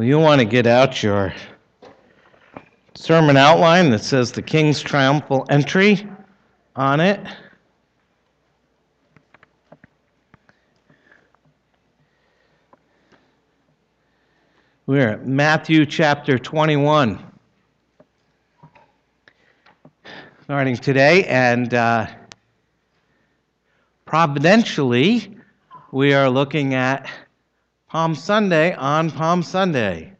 Well, you want to get out your sermon outline that says the King's triumphal entry on it. We're at Matthew chapter 21. Starting today, and uh, providentially, we are looking at Palm Sunday on Palm Sunday.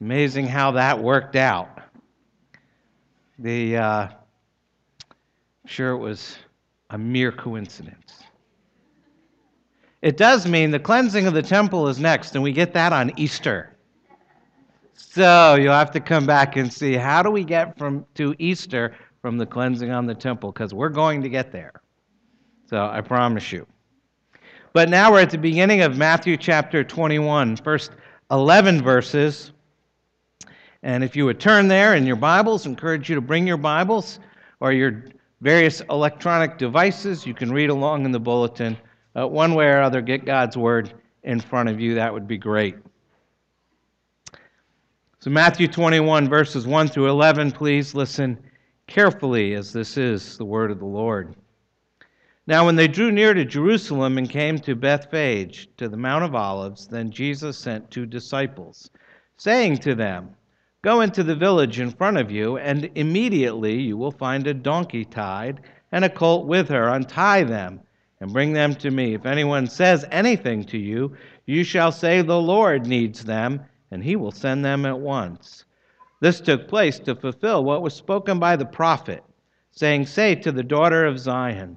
Amazing how that worked out. The uh, sure it was a mere coincidence. It does mean the cleansing of the temple is next, and we get that on Easter. So you'll have to come back and see how do we get from to Easter from the cleansing on the temple because we're going to get there. So I promise you. But now we're at the beginning of Matthew chapter 21, first 11 verses. And if you would turn there in your Bibles, encourage you to bring your Bibles or your various electronic devices. You can read along in the bulletin. Uh, one way or other, get God's Word in front of you. That would be great. So, Matthew 21, verses 1 through 11, please listen carefully as this is the Word of the Lord. Now, when they drew near to Jerusalem and came to Bethphage, to the Mount of Olives, then Jesus sent two disciples, saying to them, Go into the village in front of you, and immediately you will find a donkey tied and a colt with her. Untie them and bring them to me. If anyone says anything to you, you shall say, The Lord needs them, and he will send them at once. This took place to fulfill what was spoken by the prophet, saying, Say to the daughter of Zion,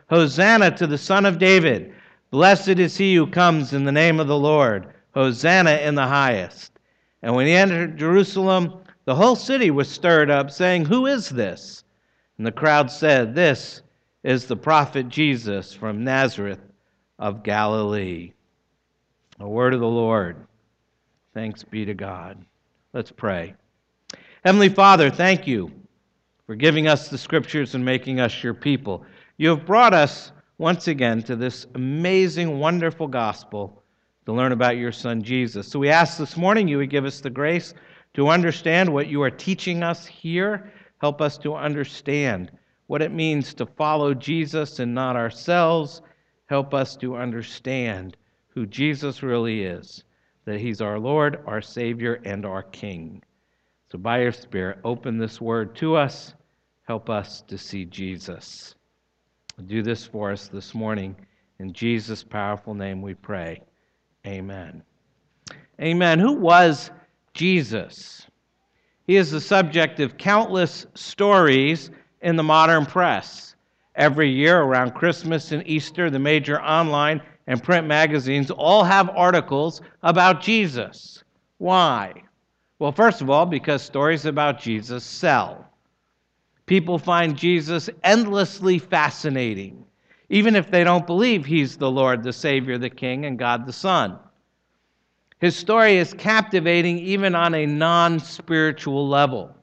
Hosanna to the Son of David! Blessed is he who comes in the name of the Lord! Hosanna in the highest! And when he entered Jerusalem, the whole city was stirred up, saying, Who is this? And the crowd said, This is the prophet Jesus from Nazareth of Galilee. A word of the Lord. Thanks be to God. Let's pray. Heavenly Father, thank you for giving us the scriptures and making us your people. You have brought us once again to this amazing, wonderful gospel to learn about your son Jesus. So we ask this morning you would give us the grace to understand what you are teaching us here. Help us to understand what it means to follow Jesus and not ourselves. Help us to understand who Jesus really is, that he's our Lord, our Savior, and our King. So, by your Spirit, open this word to us. Help us to see Jesus. Do this for us this morning. In Jesus' powerful name we pray. Amen. Amen. Who was Jesus? He is the subject of countless stories in the modern press. Every year around Christmas and Easter, the major online and print magazines all have articles about Jesus. Why? Well, first of all, because stories about Jesus sell. People find Jesus endlessly fascinating, even if they don't believe he's the Lord, the Savior, the King, and God the Son. His story is captivating even on a non spiritual level.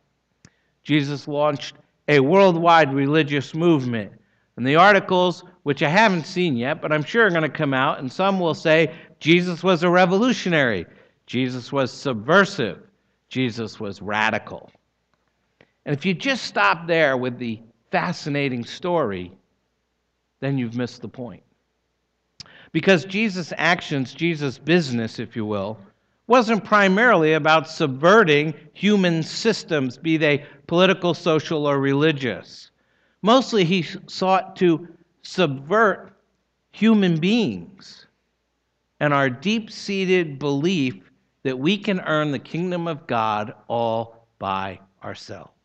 Jesus launched a worldwide religious movement. And the articles, which I haven't seen yet, but I'm sure are going to come out, and some will say Jesus was a revolutionary, Jesus was subversive, Jesus was radical. And if you just stop there with the fascinating story, then you've missed the point. Because Jesus' actions, Jesus' business, if you will, wasn't primarily about subverting human systems, be they political, social, or religious. Mostly, he sought to subvert human beings and our deep seated belief that we can earn the kingdom of God all by ourselves.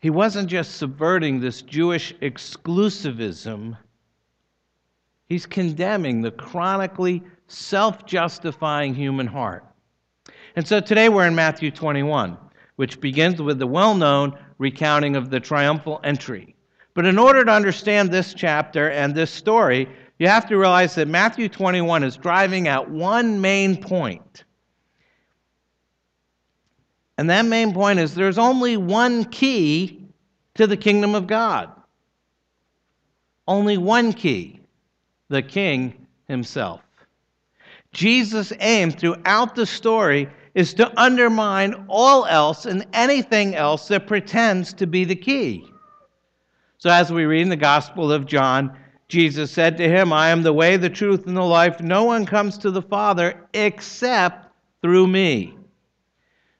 He wasn't just subverting this Jewish exclusivism, he's condemning the chronically self justifying human heart. And so today we're in Matthew 21, which begins with the well known recounting of the triumphal entry. But in order to understand this chapter and this story, you have to realize that Matthew 21 is driving at one main point. And that main point is there's only one key to the kingdom of God. Only one key the king himself. Jesus' aim throughout the story is to undermine all else and anything else that pretends to be the key. So, as we read in the Gospel of John, Jesus said to him, I am the way, the truth, and the life. No one comes to the Father except through me.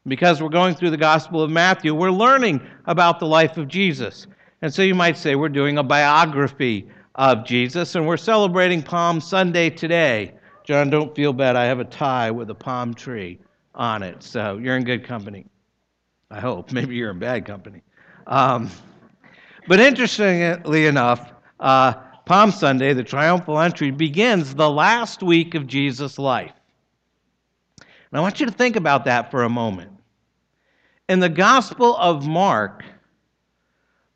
Because we're going through the Gospel of Matthew, we're learning about the life of Jesus. And so you might say we're doing a biography of Jesus, and we're celebrating Palm Sunday today. John, don't feel bad. I have a tie with a palm tree on it, so you're in good company. I hope. Maybe you're in bad company. Um, but interestingly enough, uh, Palm Sunday, the triumphal entry, begins the last week of Jesus' life. And I want you to think about that for a moment. In the Gospel of Mark,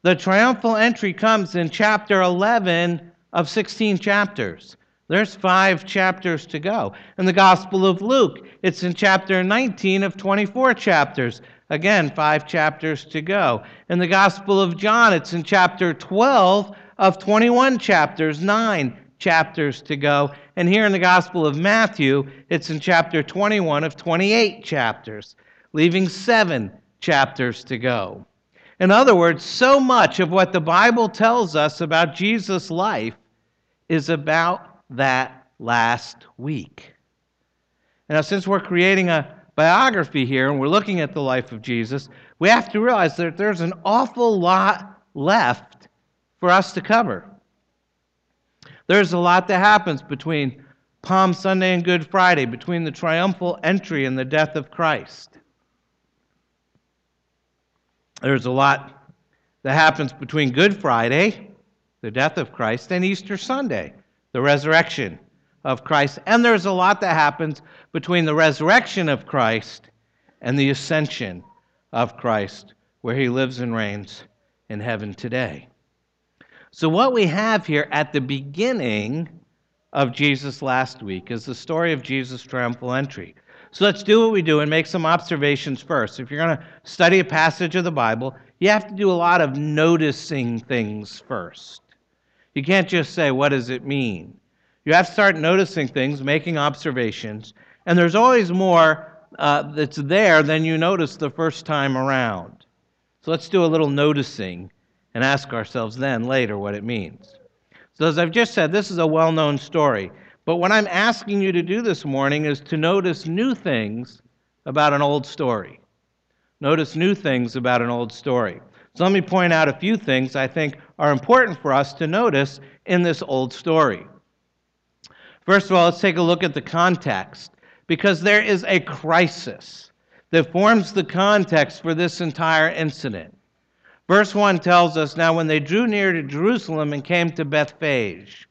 the triumphal entry comes in chapter 11 of 16 chapters. There's five chapters to go. In the Gospel of Luke, it's in chapter 19 of 24 chapters. Again, five chapters to go. In the Gospel of John, it's in chapter 12 of 21 chapters, nine chapters to go. And here in the Gospel of Matthew, it's in chapter 21 of 28 chapters, leaving seven chapters to go. In other words, so much of what the Bible tells us about Jesus' life is about that last week. Now, since we're creating a biography here and we're looking at the life of Jesus, we have to realize that there's an awful lot left for us to cover. There's a lot that happens between Palm Sunday and Good Friday, between the triumphal entry and the death of Christ. There's a lot that happens between Good Friday, the death of Christ, and Easter Sunday, the resurrection of Christ. And there's a lot that happens between the resurrection of Christ and the ascension of Christ, where he lives and reigns in heaven today. So, what we have here at the beginning of Jesus last week is the story of Jesus' triumphal entry. So let's do what we do and make some observations first. If you're going to study a passage of the Bible, you have to do a lot of noticing things first. You can't just say, What does it mean? You have to start noticing things, making observations, and there's always more uh, that's there than you notice the first time around. So let's do a little noticing and ask ourselves then later what it means. So, as I've just said, this is a well known story. But what I'm asking you to do this morning is to notice new things about an old story. Notice new things about an old story. So let me point out a few things I think are important for us to notice in this old story. First of all, let's take a look at the context, because there is a crisis that forms the context for this entire incident. Verse 1 tells us Now, when they drew near to Jerusalem and came to Bethphage,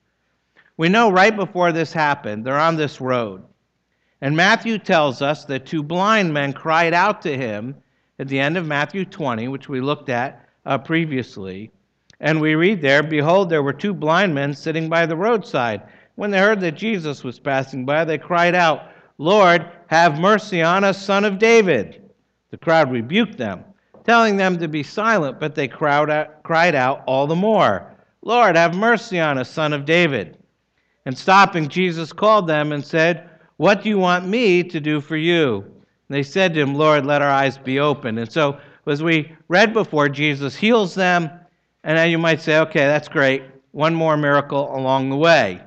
we know right before this happened, they're on this road. And Matthew tells us that two blind men cried out to him at the end of Matthew 20, which we looked at uh, previously. And we read there Behold, there were two blind men sitting by the roadside. When they heard that Jesus was passing by, they cried out, Lord, have mercy on us, son of David. The crowd rebuked them, telling them to be silent, but they cried out all the more, Lord, have mercy on us, son of David. And stopping, Jesus called them and said, What do you want me to do for you? And they said to him, Lord, let our eyes be open. And so, as we read before, Jesus heals them. And now you might say, okay, that's great. One more miracle along the way.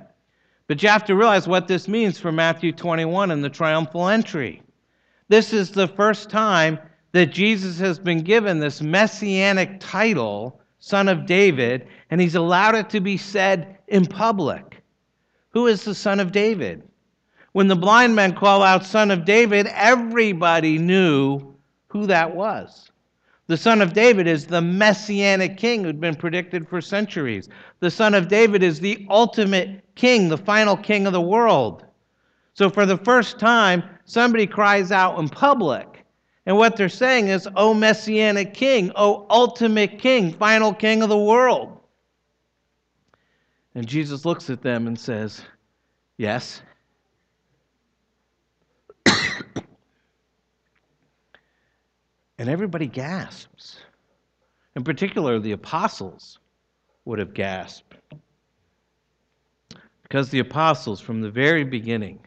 But you have to realize what this means for Matthew 21 and the triumphal entry. This is the first time that Jesus has been given this messianic title, Son of David, and he's allowed it to be said in public. Who is the son of David? When the blind men call out, Son of David, everybody knew who that was. The son of David is the messianic king who'd been predicted for centuries. The son of David is the ultimate king, the final king of the world. So, for the first time, somebody cries out in public. And what they're saying is, O Messianic King, O ultimate King, final King of the world. And Jesus looks at them and says, Yes. and everybody gasps. In particular, the apostles would have gasped. Because the apostles, from the very beginning,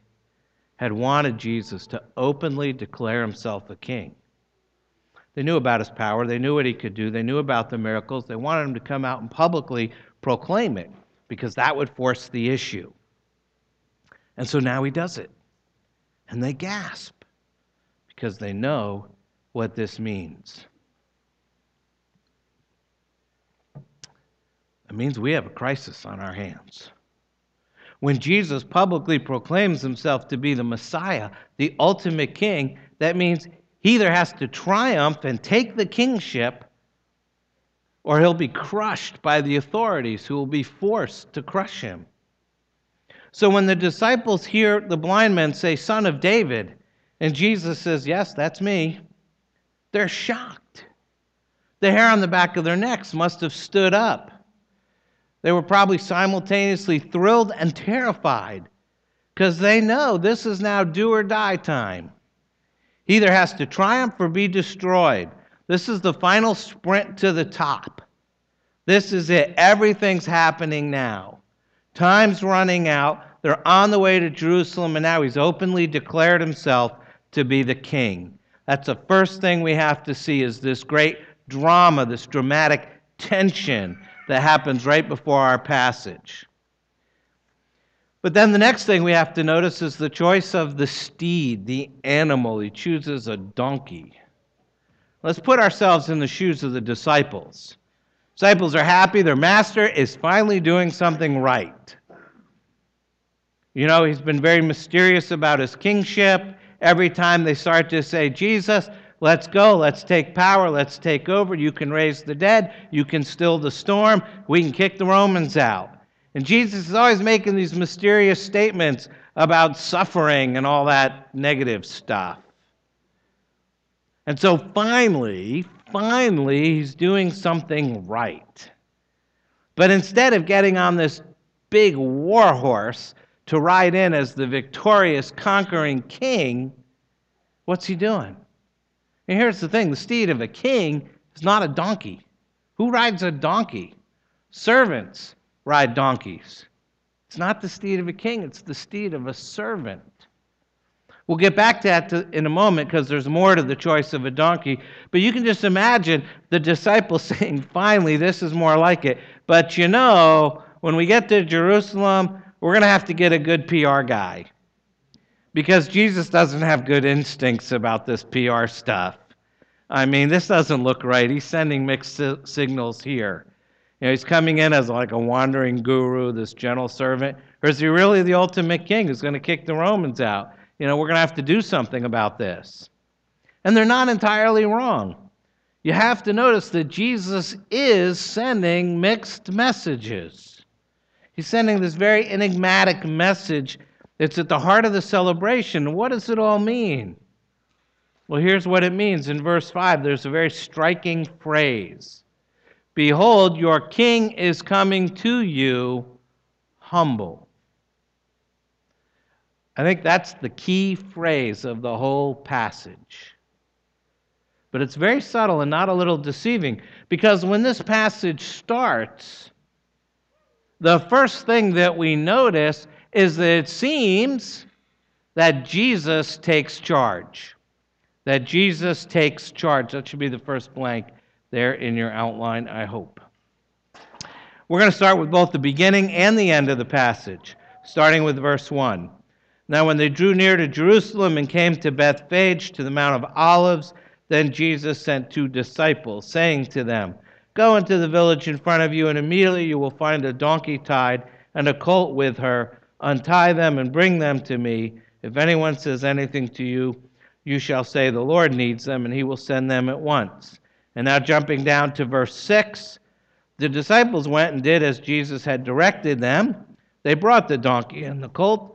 had wanted Jesus to openly declare himself a king. They knew about his power, they knew what he could do, they knew about the miracles. They wanted him to come out and publicly proclaim it because that would force the issue. And so now he does it. And they gasp because they know what this means. It means we have a crisis on our hands. When Jesus publicly proclaims himself to be the Messiah, the ultimate king, that means he either has to triumph and take the kingship or he'll be crushed by the authorities who will be forced to crush him. So when the disciples hear the blind man say, Son of David, and Jesus says, Yes, that's me, they're shocked. The hair on the back of their necks must have stood up. They were probably simultaneously thrilled and terrified because they know this is now do or die time. He either has to triumph or be destroyed. This is the final sprint to the top. This is it. Everything's happening now. Time's running out. They're on the way to Jerusalem, and now he's openly declared himself to be the king. That's the first thing we have to see is this great drama, this dramatic tension that happens right before our passage. But then the next thing we have to notice is the choice of the steed, the animal. He chooses a donkey. Let's put ourselves in the shoes of the disciples. Disciples are happy their master is finally doing something right. You know, he's been very mysterious about his kingship. Every time they start to say, Jesus, Let's go. Let's take power. Let's take over. You can raise the dead. You can still the storm. We can kick the Romans out. And Jesus is always making these mysterious statements about suffering and all that negative stuff. And so finally, finally, he's doing something right. But instead of getting on this big war horse to ride in as the victorious, conquering king, what's he doing? And here's the thing the steed of a king is not a donkey. Who rides a donkey? Servants ride donkeys. It's not the steed of a king, it's the steed of a servant. We'll get back to that in a moment because there's more to the choice of a donkey. But you can just imagine the disciples saying, finally, this is more like it. But you know, when we get to Jerusalem, we're going to have to get a good PR guy because Jesus doesn't have good instincts about this PR stuff. I mean, this doesn't look right. He's sending mixed signals here. You know, he's coming in as like a wandering guru, this gentle servant. Or is he really the ultimate king who's going to kick the Romans out? You know, we're going to have to do something about this. And they're not entirely wrong. You have to notice that Jesus is sending mixed messages. He's sending this very enigmatic message it's at the heart of the celebration. What does it all mean? Well, here's what it means. In verse 5, there's a very striking phrase Behold, your king is coming to you humble. I think that's the key phrase of the whole passage. But it's very subtle and not a little deceiving because when this passage starts, the first thing that we notice is that it seems that Jesus takes charge. That Jesus takes charge. That should be the first blank there in your outline, I hope. We're going to start with both the beginning and the end of the passage, starting with verse 1. Now, when they drew near to Jerusalem and came to Bethphage, to the Mount of Olives, then Jesus sent two disciples, saying to them, Go into the village in front of you, and immediately you will find a donkey tied and a colt with her Untie them and bring them to me. If anyone says anything to you, you shall say, The Lord needs them, and he will send them at once. And now, jumping down to verse 6, the disciples went and did as Jesus had directed them. They brought the donkey and the colt,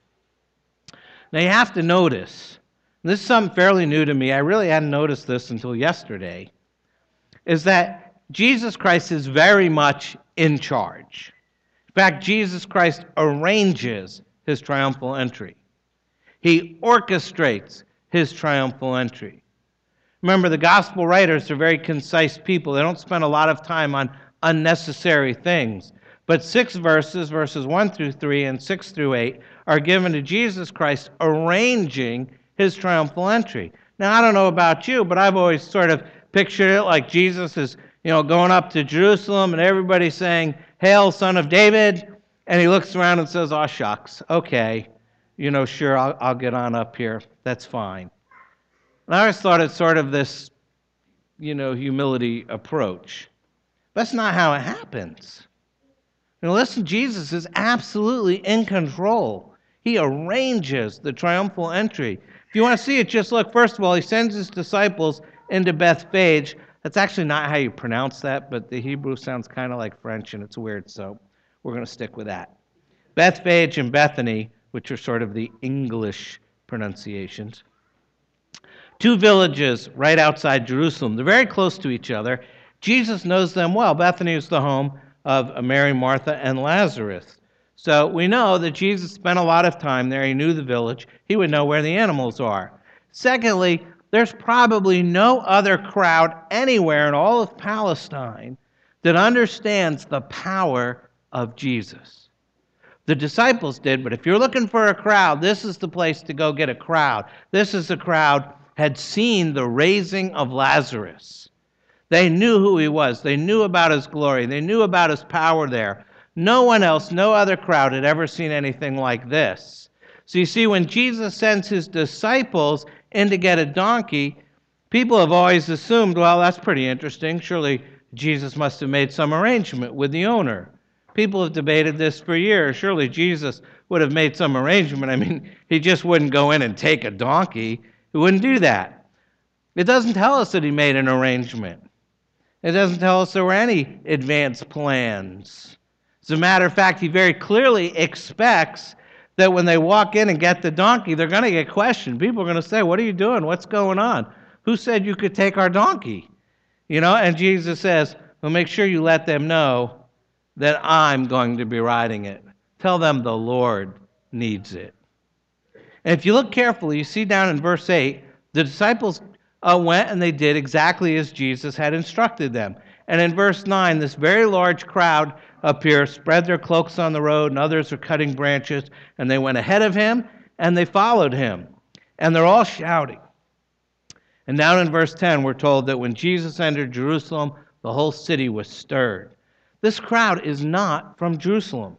Now you have to notice this is something fairly new to me. I really hadn't noticed this until yesterday. Is that Jesus Christ is very much in charge. In fact, Jesus Christ arranges his triumphal entry, he orchestrates his triumphal entry. Remember, the gospel writers are very concise people. They don't spend a lot of time on unnecessary things. But six verses, verses 1 through 3 and 6 through 8, are given to Jesus Christ arranging his triumphal entry. Now, I don't know about you, but I've always sort of pictured it like Jesus is, you know, going up to Jerusalem and everybody's saying, Hail, son of David. And he looks around and says, Oh, shucks, okay. You know, sure, I'll, I'll get on up here. That's fine. And I always thought it's sort of this, you know, humility approach. That's not how it happens. You know, listen, Jesus is absolutely in control. He arranges the triumphal entry. If you want to see it, just look. First of all, he sends his disciples into Bethphage. That's actually not how you pronounce that, but the Hebrew sounds kind of like French, and it's weird, so we're going to stick with that. Bethphage and Bethany, which are sort of the English pronunciations. Two villages right outside Jerusalem. They're very close to each other. Jesus knows them well. Bethany is the home of Mary, Martha, and Lazarus. So we know that Jesus spent a lot of time there. He knew the village, he would know where the animals are. Secondly, there's probably no other crowd anywhere in all of Palestine that understands the power of Jesus. The disciples did, but if you're looking for a crowd, this is the place to go get a crowd. This is the crowd had seen the raising of Lazarus. They knew who he was. They knew about his glory. They knew about his power there. No one else, no other crowd had ever seen anything like this. So you see, when Jesus sends his disciples in to get a donkey, people have always assumed, well, that's pretty interesting. Surely Jesus must have made some arrangement with the owner. People have debated this for years. Surely Jesus would have made some arrangement. I mean, he just wouldn't go in and take a donkey, he wouldn't do that. It doesn't tell us that he made an arrangement, it doesn't tell us there were any advanced plans. As a matter of fact, he very clearly expects that when they walk in and get the donkey, they're going to get questioned. People are going to say, What are you doing? What's going on? Who said you could take our donkey? You know, and Jesus says, Well, make sure you let them know that I'm going to be riding it. Tell them the Lord needs it. And if you look carefully, you see down in verse 8, the disciples uh, went and they did exactly as Jesus had instructed them. And in verse 9, this very large crowd up here spread their cloaks on the road, and others were cutting branches, and they went ahead of him and they followed him. And they're all shouting. And down in verse 10, we're told that when Jesus entered Jerusalem, the whole city was stirred. This crowd is not from Jerusalem.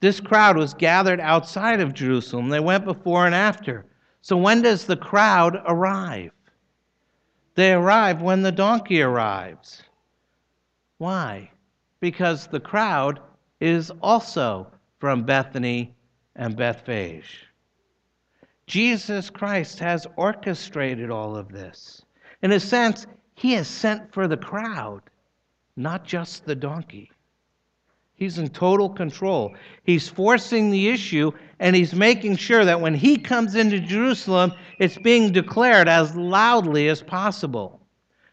This crowd was gathered outside of Jerusalem. They went before and after. So when does the crowd arrive? They arrive when the donkey arrives. Why? Because the crowd is also from Bethany and Bethphage. Jesus Christ has orchestrated all of this. In a sense, he has sent for the crowd, not just the donkey. He's in total control. He's forcing the issue, and he's making sure that when he comes into Jerusalem, it's being declared as loudly as possible,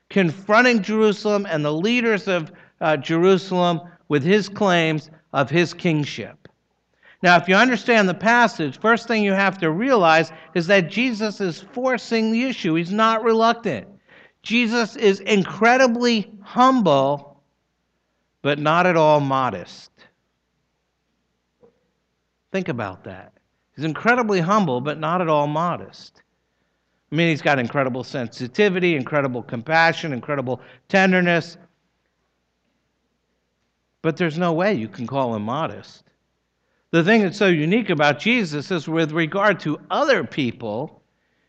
confronting Jerusalem and the leaders of uh, Jerusalem with his claims of his kingship. Now, if you understand the passage, first thing you have to realize is that Jesus is forcing the issue. He's not reluctant. Jesus is incredibly humble, but not at all modest. Think about that. He's incredibly humble, but not at all modest. I mean, he's got incredible sensitivity, incredible compassion, incredible tenderness, but there's no way you can call him modest. The thing that's so unique about Jesus is with regard to other people,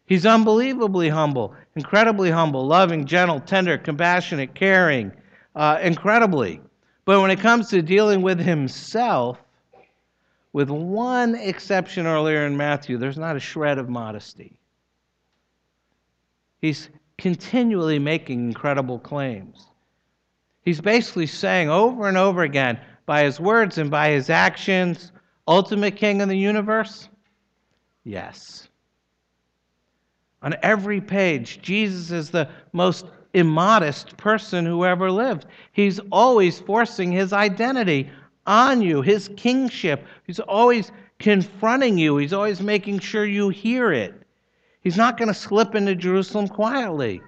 he's unbelievably humble, incredibly humble, loving, gentle, tender, compassionate, caring, uh, incredibly. But when it comes to dealing with himself, with one exception earlier in Matthew, there's not a shred of modesty. He's continually making incredible claims. He's basically saying over and over again, by his words and by his actions, ultimate king of the universe? Yes. On every page, Jesus is the most immodest person who ever lived. He's always forcing his identity on you, his kingship. He's always confronting you, he's always making sure you hear it. He's not going to slip into Jerusalem quietly.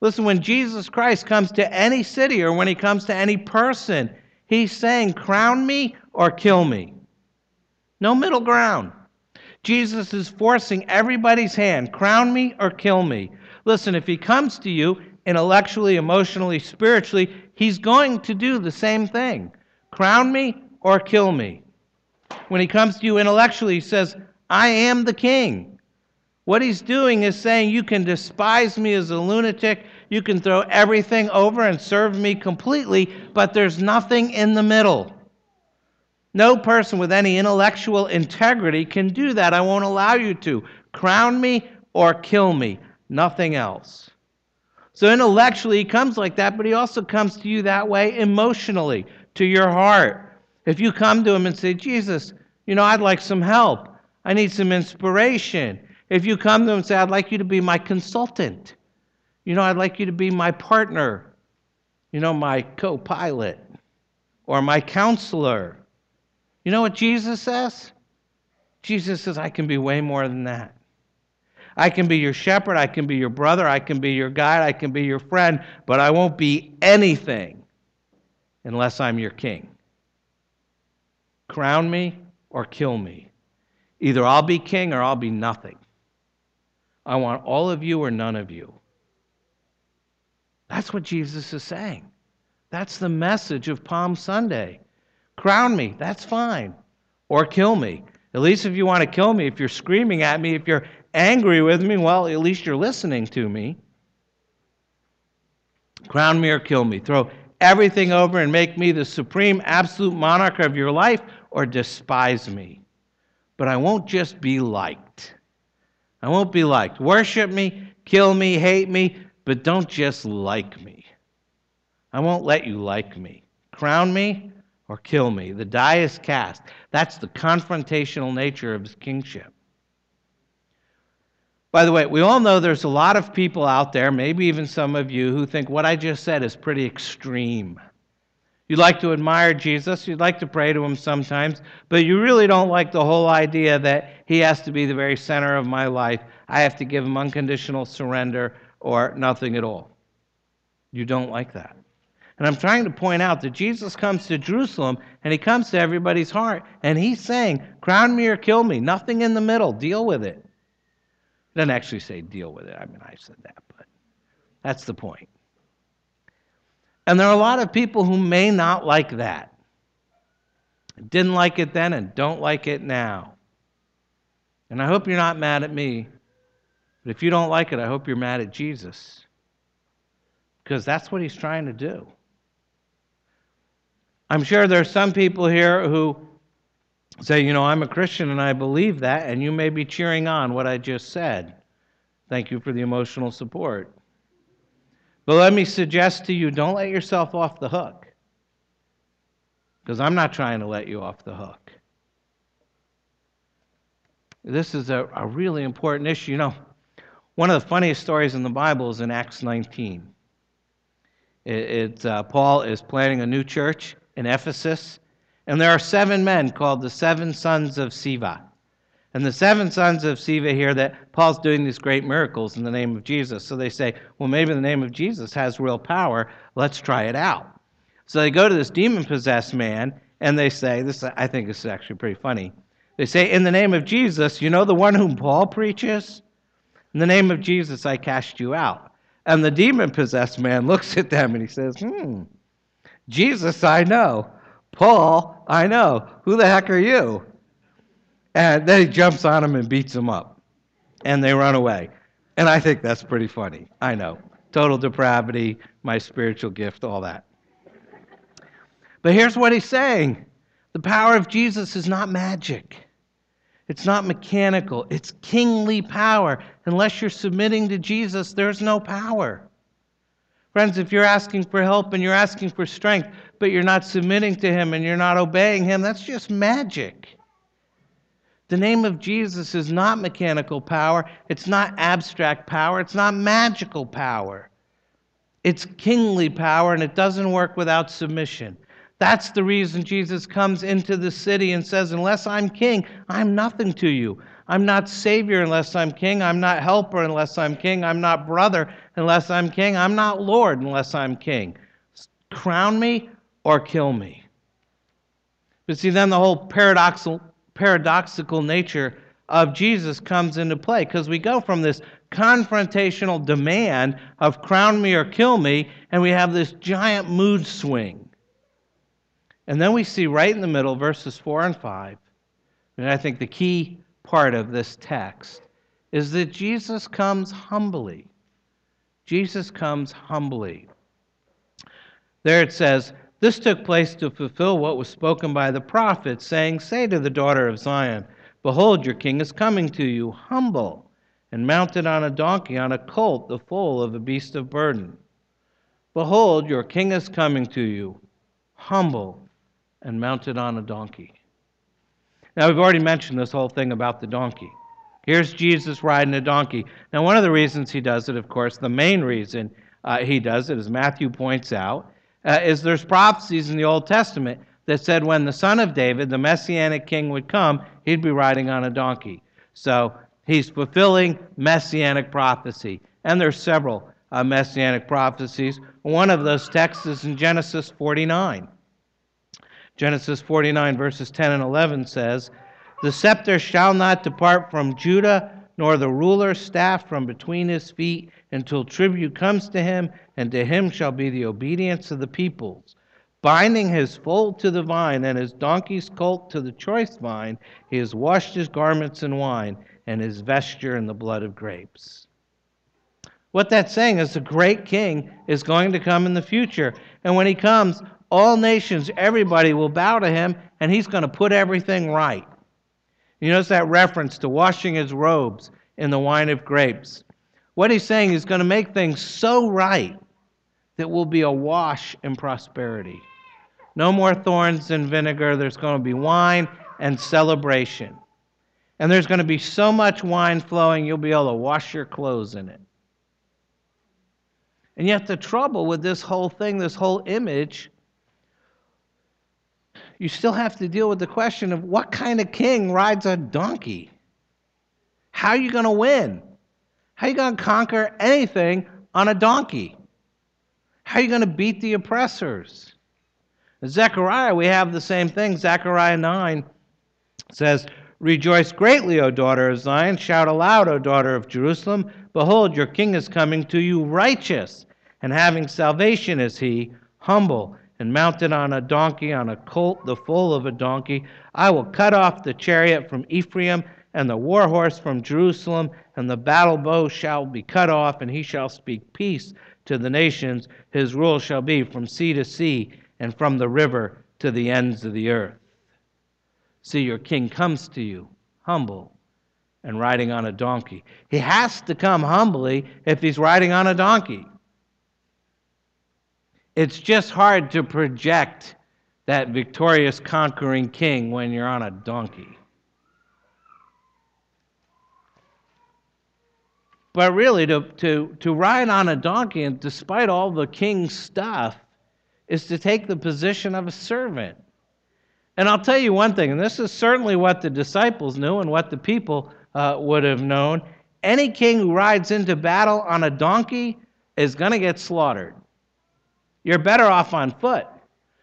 Listen, when Jesus Christ comes to any city or when he comes to any person, he's saying, Crown me or kill me. No middle ground. Jesus is forcing everybody's hand crown me or kill me. Listen, if he comes to you intellectually, emotionally, spiritually, he's going to do the same thing crown me or kill me. When he comes to you intellectually, he says, I am the king. What he's doing is saying, You can despise me as a lunatic, you can throw everything over and serve me completely, but there's nothing in the middle. No person with any intellectual integrity can do that. I won't allow you to. Crown me or kill me. Nothing else. So intellectually, he comes like that, but he also comes to you that way emotionally, to your heart. If you come to him and say, Jesus, you know, I'd like some help, I need some inspiration. If you come to him and say, I'd like you to be my consultant, you know, I'd like you to be my partner, you know, my co pilot, or my counselor you know what Jesus says? Jesus says, I can be way more than that. I can be your shepherd, I can be your brother, I can be your guide, I can be your friend, but I won't be anything unless I'm your king. Crown me or kill me. Either I'll be king or I'll be nothing. I want all of you or none of you. That's what Jesus is saying. That's the message of Palm Sunday. Crown me, that's fine. Or kill me. At least if you want to kill me, if you're screaming at me, if you're angry with me, well, at least you're listening to me. Crown me or kill me. Throw everything over and make me the supreme, absolute monarch of your life, or despise me. But I won't just be liked. I won't be liked. Worship me, kill me, hate me, but don't just like me. I won't let you like me. Crown me, or kill me. The die is cast. That's the confrontational nature of his kingship. By the way, we all know there's a lot of people out there, maybe even some of you, who think what I just said is pretty extreme. You'd like to admire Jesus, you'd like to pray to him sometimes, but you really don't like the whole idea that he has to be the very center of my life. I have to give him unconditional surrender or nothing at all. You don't like that. And I'm trying to point out that Jesus comes to Jerusalem and he comes to everybody's heart and he's saying, Crown me or kill me. Nothing in the middle. Deal with it. He doesn't actually say deal with it. I mean, I said that, but that's the point. And there are a lot of people who may not like that. Didn't like it then and don't like it now. And I hope you're not mad at me. But if you don't like it, I hope you're mad at Jesus. Because that's what he's trying to do. I'm sure there are some people here who say, you know, I'm a Christian and I believe that, and you may be cheering on what I just said. Thank you for the emotional support. But let me suggest to you don't let yourself off the hook. Because I'm not trying to let you off the hook. This is a, a really important issue. You know, one of the funniest stories in the Bible is in Acts 19. It, it uh, Paul is planning a new church, in Ephesus. And there are seven men called the seven sons of Sceva. And the seven sons of Sceva here that Paul's doing these great miracles in the name of Jesus. So they say, well, maybe the name of Jesus has real power. Let's try it out. So they go to this demon possessed man and they say, this I think this is actually pretty funny. They say, in the name of Jesus, you know the one whom Paul preaches? In the name of Jesus, I cast you out. And the demon possessed man looks at them and he says, hmm, Jesus, I know. Paul, I know. Who the heck are you? And then he jumps on him and beats him up. And they run away. And I think that's pretty funny. I know. Total depravity, my spiritual gift, all that. But here's what he's saying the power of Jesus is not magic. It's not mechanical. It's kingly power. Unless you're submitting to Jesus, there's no power. Friends, if you're asking for help and you're asking for strength, but you're not submitting to Him and you're not obeying Him, that's just magic. The name of Jesus is not mechanical power, it's not abstract power, it's not magical power. It's kingly power, and it doesn't work without submission. That's the reason Jesus comes into the city and says, Unless I'm king, I'm nothing to you. I'm not Savior unless I'm king. I'm not helper unless I'm king. I'm not brother unless I'm king. I'm not Lord unless I'm king. Crown me or kill me. But see, then the whole paradoxical, paradoxical nature of Jesus comes into play because we go from this confrontational demand of crown me or kill me, and we have this giant mood swing and then we see right in the middle, verses 4 and 5, and I think the key part of this text is that Jesus comes humbly. Jesus comes humbly. There it says, This took place to fulfill what was spoken by the prophet, saying, Say to the daughter of Zion, Behold, your king is coming to you, humble, and mounted on a donkey, on a colt, the foal of a beast of burden. Behold, your king is coming to you, humble and mounted on a donkey. Now, we've already mentioned this whole thing about the donkey. Here's Jesus riding a donkey. Now, one of the reasons he does it, of course, the main reason uh, he does it, as Matthew points out, uh, is there's prophecies in the Old Testament that said when the son of David, the messianic king, would come, he'd be riding on a donkey. So he's fulfilling messianic prophecy. And there's several uh, messianic prophecies. One of those texts is in Genesis 49. Genesis 49, verses 10 and 11 says, The scepter shall not depart from Judah, nor the ruler's staff from between his feet, until tribute comes to him, and to him shall be the obedience of the peoples. Binding his foal to the vine, and his donkey's colt to the choice vine, he has washed his garments in wine, and his vesture in the blood of grapes. What that's saying is the great king is going to come in the future. And when he comes, all nations, everybody will bow to him, and he's going to put everything right. You notice that reference to washing his robes in the wine of grapes. What he's saying is going to make things so right that we'll be a wash in prosperity. No more thorns and vinegar. There's going to be wine and celebration. And there's going to be so much wine flowing, you'll be able to wash your clothes in it. And yet, the trouble with this whole thing, this whole image, you still have to deal with the question of what kind of king rides a donkey? How are you going to win? How you going to conquer anything on a donkey? How you going to beat the oppressors? In Zechariah, we have the same thing. Zechariah 9 says, Rejoice greatly, O daughter of Zion. Shout aloud, O daughter of Jerusalem. Behold, your king is coming to you righteous, and having salvation is he, humble and mounted on a donkey, on a colt, the foal of a donkey. I will cut off the chariot from Ephraim and the war horse from Jerusalem, and the battle bow shall be cut off, and he shall speak peace to the nations. His rule shall be from sea to sea, and from the river to the ends of the earth. See, your king comes to you, humble and riding on a donkey. He has to come humbly if he's riding on a donkey. It's just hard to project that victorious conquering king when you're on a donkey. But really, to, to, to ride on a donkey, and despite all the king's stuff, is to take the position of a servant. And I'll tell you one thing, and this is certainly what the disciples knew and what the people uh, would have known. Any king who rides into battle on a donkey is going to get slaughtered. You're better off on foot.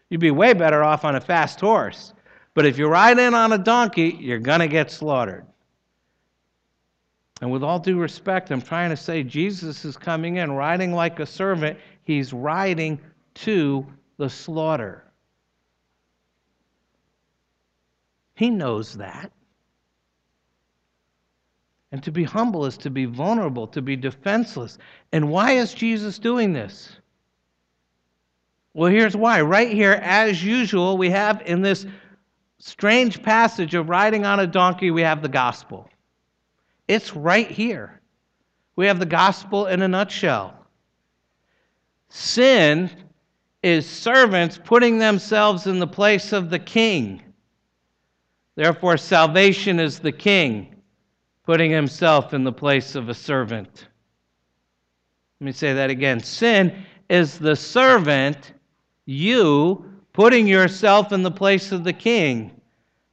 You'd be way better off on a fast horse. But if you ride in on a donkey, you're going to get slaughtered. And with all due respect, I'm trying to say Jesus is coming in riding like a servant. He's riding to the slaughter. He knows that. And to be humble is to be vulnerable, to be defenseless. And why is Jesus doing this? Well, here's why. Right here, as usual, we have in this strange passage of riding on a donkey, we have the gospel. It's right here. We have the gospel in a nutshell. Sin is servants putting themselves in the place of the king. Therefore, salvation is the king putting himself in the place of a servant. Let me say that again. Sin is the servant, you putting yourself in the place of the king.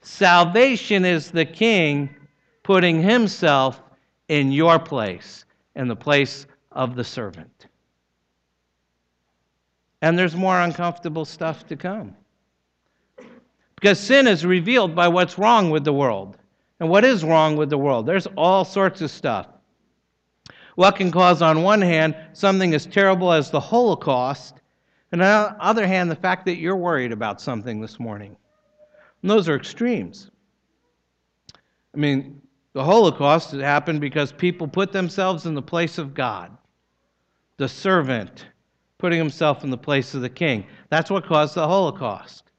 Salvation is the king putting himself in your place, in the place of the servant. And there's more uncomfortable stuff to come. Because sin is revealed by what's wrong with the world. And what is wrong with the world? There's all sorts of stuff. What can cause, on one hand, something as terrible as the Holocaust, and on the other hand, the fact that you're worried about something this morning. And those are extremes. I mean, the Holocaust happened because people put themselves in the place of God, the servant putting himself in the place of the king. That's what caused the Holocaust.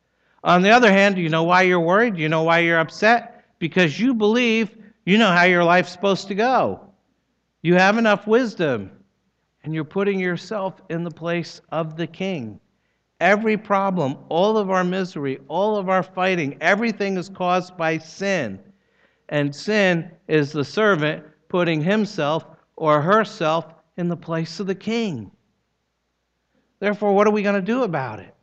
On the other hand, do you know why you're worried? You know why you're upset? Because you believe you know how your life's supposed to go. You have enough wisdom, and you're putting yourself in the place of the king. Every problem, all of our misery, all of our fighting, everything is caused by sin. And sin is the servant putting himself or herself in the place of the king. Therefore, what are we going to do about it?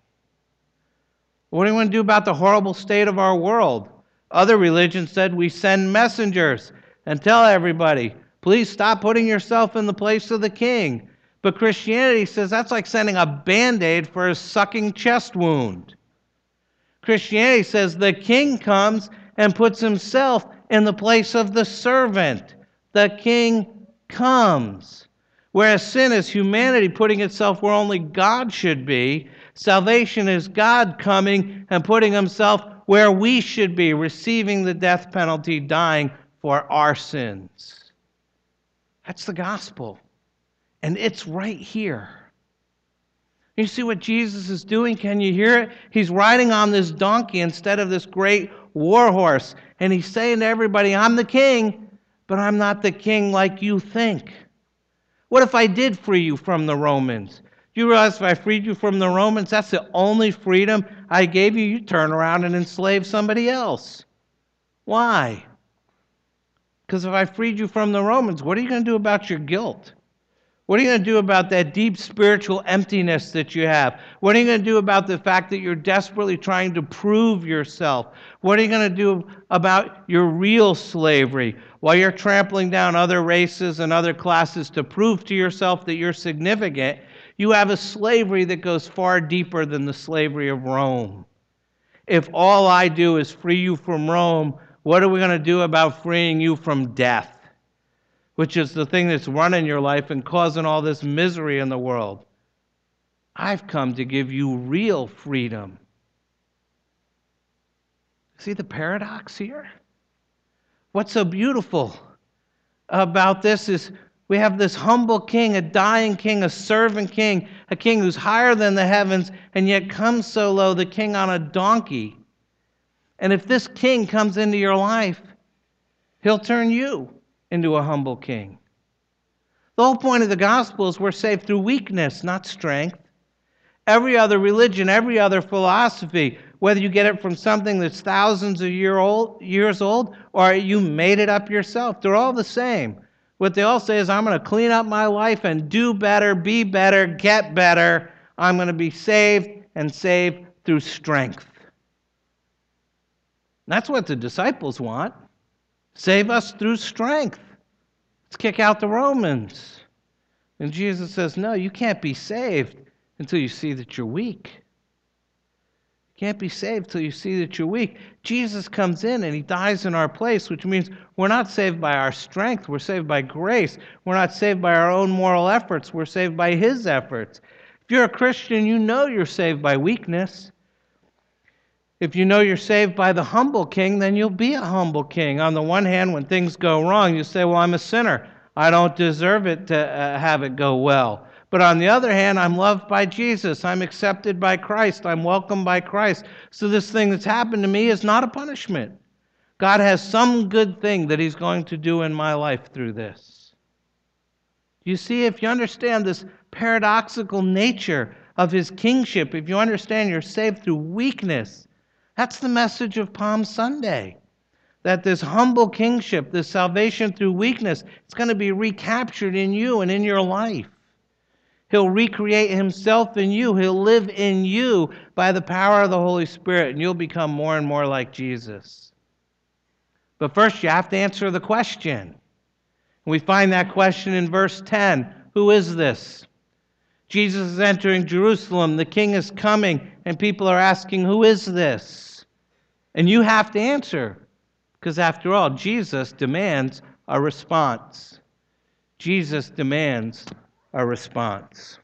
What do we want to do about the horrible state of our world? Other religions said we send messengers and tell everybody, please stop putting yourself in the place of the king. But Christianity says that's like sending a band aid for a sucking chest wound. Christianity says the king comes and puts himself in the place of the servant. The king comes. Whereas sin is humanity putting itself where only God should be, salvation is God coming and putting himself where we should be, receiving the death penalty, dying for our sins. That's the gospel. And it's right here. You see what Jesus is doing? Can you hear it? He's riding on this donkey instead of this great war horse. And he's saying to everybody, I'm the king, but I'm not the king like you think. What if I did free you from the Romans? Do you realize if I freed you from the Romans, that's the only freedom I gave you? You turn around and enslave somebody else. Why? Because if I freed you from the Romans, what are you going to do about your guilt? What are you going to do about that deep spiritual emptiness that you have? What are you going to do about the fact that you're desperately trying to prove yourself? What are you going to do about your real slavery? While you're trampling down other races and other classes to prove to yourself that you're significant, you have a slavery that goes far deeper than the slavery of Rome. If all I do is free you from Rome, what are we going to do about freeing you from death? Which is the thing that's running your life and causing all this misery in the world. I've come to give you real freedom. See the paradox here? What's so beautiful about this is we have this humble king, a dying king, a servant king, a king who's higher than the heavens and yet comes so low, the king on a donkey. And if this king comes into your life, he'll turn you into a humble king. The whole point of the gospel is we're saved through weakness, not strength. Every other religion, every other philosophy, whether you get it from something that's thousands of year old, years old or you made it up yourself, they're all the same. What they all say is, I'm going to clean up my life and do better, be better, get better. I'm going to be saved and saved through strength. That's what the disciples want. Save us through strength. Let's kick out the Romans. And Jesus says, No, you can't be saved until you see that you're weak. You can't be saved until you see that you're weak. Jesus comes in and he dies in our place, which means we're not saved by our strength. We're saved by grace. We're not saved by our own moral efforts. We're saved by his efforts. If you're a Christian, you know you're saved by weakness. If you know you're saved by the humble king, then you'll be a humble king. On the one hand, when things go wrong, you say, Well, I'm a sinner. I don't deserve it to uh, have it go well. But on the other hand, I'm loved by Jesus. I'm accepted by Christ. I'm welcomed by Christ. So this thing that's happened to me is not a punishment. God has some good thing that He's going to do in my life through this. You see, if you understand this paradoxical nature of His kingship, if you understand you're saved through weakness, that's the message of Palm Sunday. That this humble kingship, this salvation through weakness, it's going to be recaptured in you and in your life. He'll recreate himself in you. He'll live in you by the power of the Holy Spirit, and you'll become more and more like Jesus. But first, you have to answer the question. We find that question in verse 10 Who is this? Jesus is entering Jerusalem. The king is coming, and people are asking, Who is this? And you have to answer, because after all, Jesus demands a response. Jesus demands a response.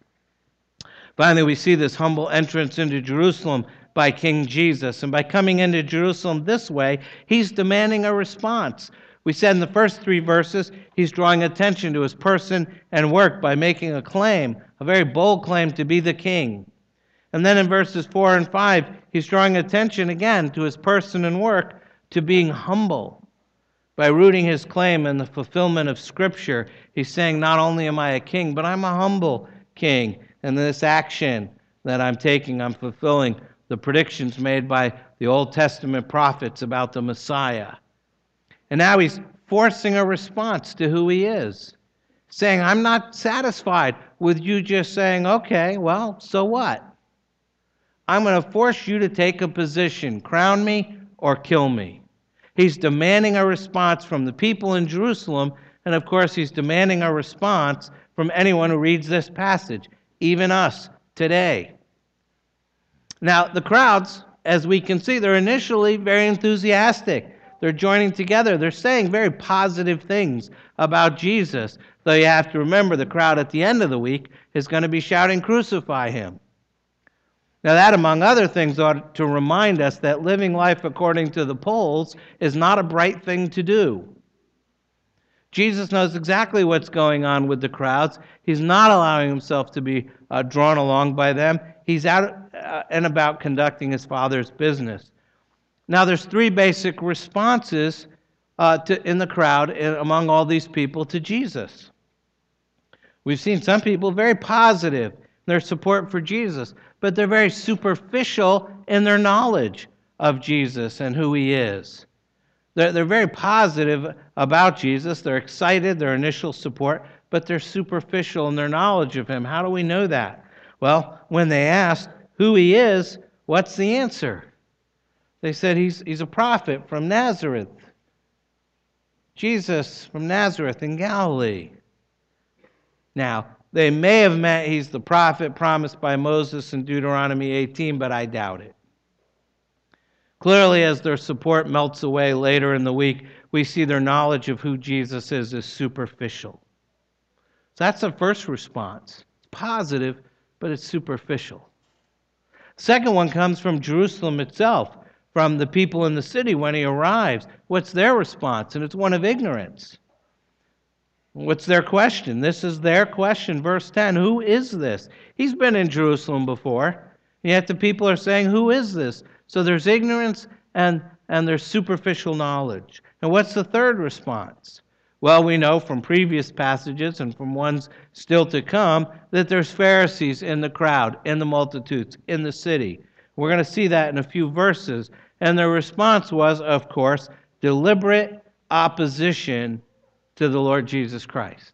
Finally, we see this humble entrance into Jerusalem by King Jesus. And by coming into Jerusalem this way, he's demanding a response. We said in the first three verses, he's drawing attention to his person and work by making a claim, a very bold claim to be the king. And then in verses 4 and 5, he's drawing attention again to his person and work to being humble. By rooting his claim in the fulfillment of Scripture, he's saying, Not only am I a king, but I'm a humble king. And this action that I'm taking, I'm fulfilling the predictions made by the Old Testament prophets about the Messiah. And now he's forcing a response to who he is, saying, I'm not satisfied with you just saying, okay, well, so what? I'm going to force you to take a position, crown me or kill me. He's demanding a response from the people in Jerusalem, and of course, he's demanding a response from anyone who reads this passage, even us today. Now, the crowds, as we can see, they're initially very enthusiastic. They're joining together. They're saying very positive things about Jesus. Though you have to remember the crowd at the end of the week is going to be shouting, Crucify him. Now, that, among other things, ought to remind us that living life according to the polls is not a bright thing to do. Jesus knows exactly what's going on with the crowds. He's not allowing himself to be uh, drawn along by them. He's out uh, and about conducting his father's business. Now, there's three basic responses uh, to, in the crowd among all these people to Jesus. We've seen some people very positive in their support for Jesus but they're very superficial in their knowledge of Jesus and who he is. They're, they're very positive about Jesus. They're excited, their initial support, but they're superficial in their knowledge of him. How do we know that? Well, when they asked who he is, what's the answer? They said he's, he's a prophet from Nazareth. Jesus from Nazareth in Galilee. Now, they may have meant he's the prophet promised by Moses in Deuteronomy 18, but I doubt it. Clearly, as their support melts away later in the week, we see their knowledge of who Jesus is is superficial. So that's the first response. It's positive, but it's superficial. Second one comes from Jerusalem itself, from the people in the city when he arrives. What's their response? And it's one of ignorance. What's their question? This is their question. Verse 10 Who is this? He's been in Jerusalem before, yet the people are saying, Who is this? So there's ignorance and, and there's superficial knowledge. And what's the third response? Well, we know from previous passages and from ones still to come that there's Pharisees in the crowd, in the multitudes, in the city. We're going to see that in a few verses. And their response was, of course, deliberate opposition to the Lord Jesus Christ.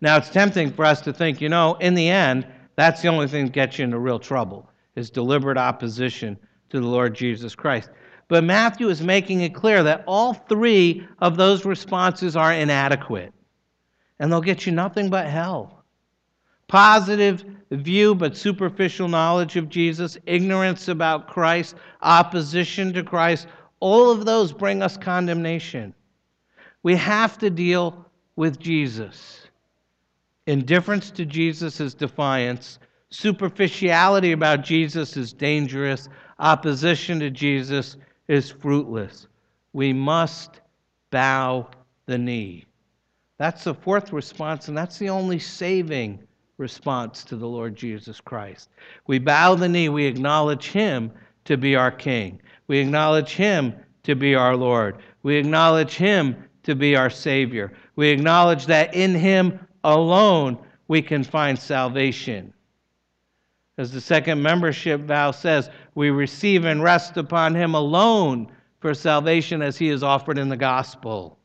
Now, it's tempting for us to think, you know, in the end, that's the only thing that gets you into real trouble, is deliberate opposition to the Lord Jesus Christ. But Matthew is making it clear that all three of those responses are inadequate, and they'll get you nothing but hell. Positive view but superficial knowledge of Jesus, ignorance about Christ, opposition to Christ, all of those bring us condemnation. We have to deal with Jesus. Indifference to Jesus is defiance. Superficiality about Jesus is dangerous. Opposition to Jesus is fruitless. We must bow the knee. That's the fourth response, and that's the only saving response to the Lord Jesus Christ. We bow the knee, we acknowledge Him to be our King, we acknowledge Him to be our Lord, we acknowledge Him to be our Savior, we acknowledge that in Him alone we can find salvation. As the second membership vow says, we receive and rest upon Him alone for salvation as He is offered in the gospel.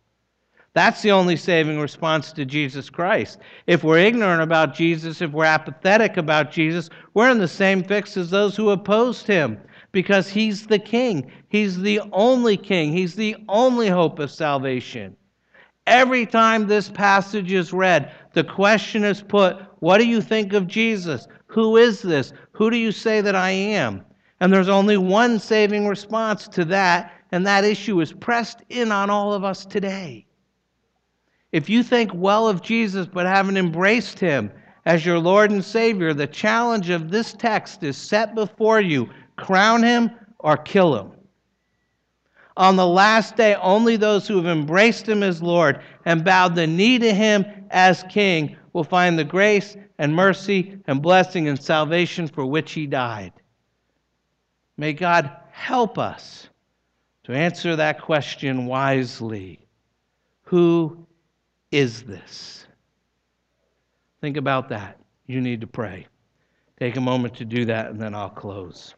That's the only saving response to Jesus Christ. If we're ignorant about Jesus, if we're apathetic about Jesus, we're in the same fix as those who opposed him because he's the king. He's the only king. He's the only hope of salvation. Every time this passage is read, the question is put What do you think of Jesus? Who is this? Who do you say that I am? And there's only one saving response to that, and that issue is pressed in on all of us today. If you think well of Jesus but haven't embraced him as your Lord and Savior, the challenge of this text is set before you crown him or kill him. On the last day, only those who have embraced him as Lord and bowed the knee to him as King will find the grace and mercy and blessing and salvation for which he died. May God help us to answer that question wisely. Who is this? Think about that. You need to pray. Take a moment to do that, and then I'll close.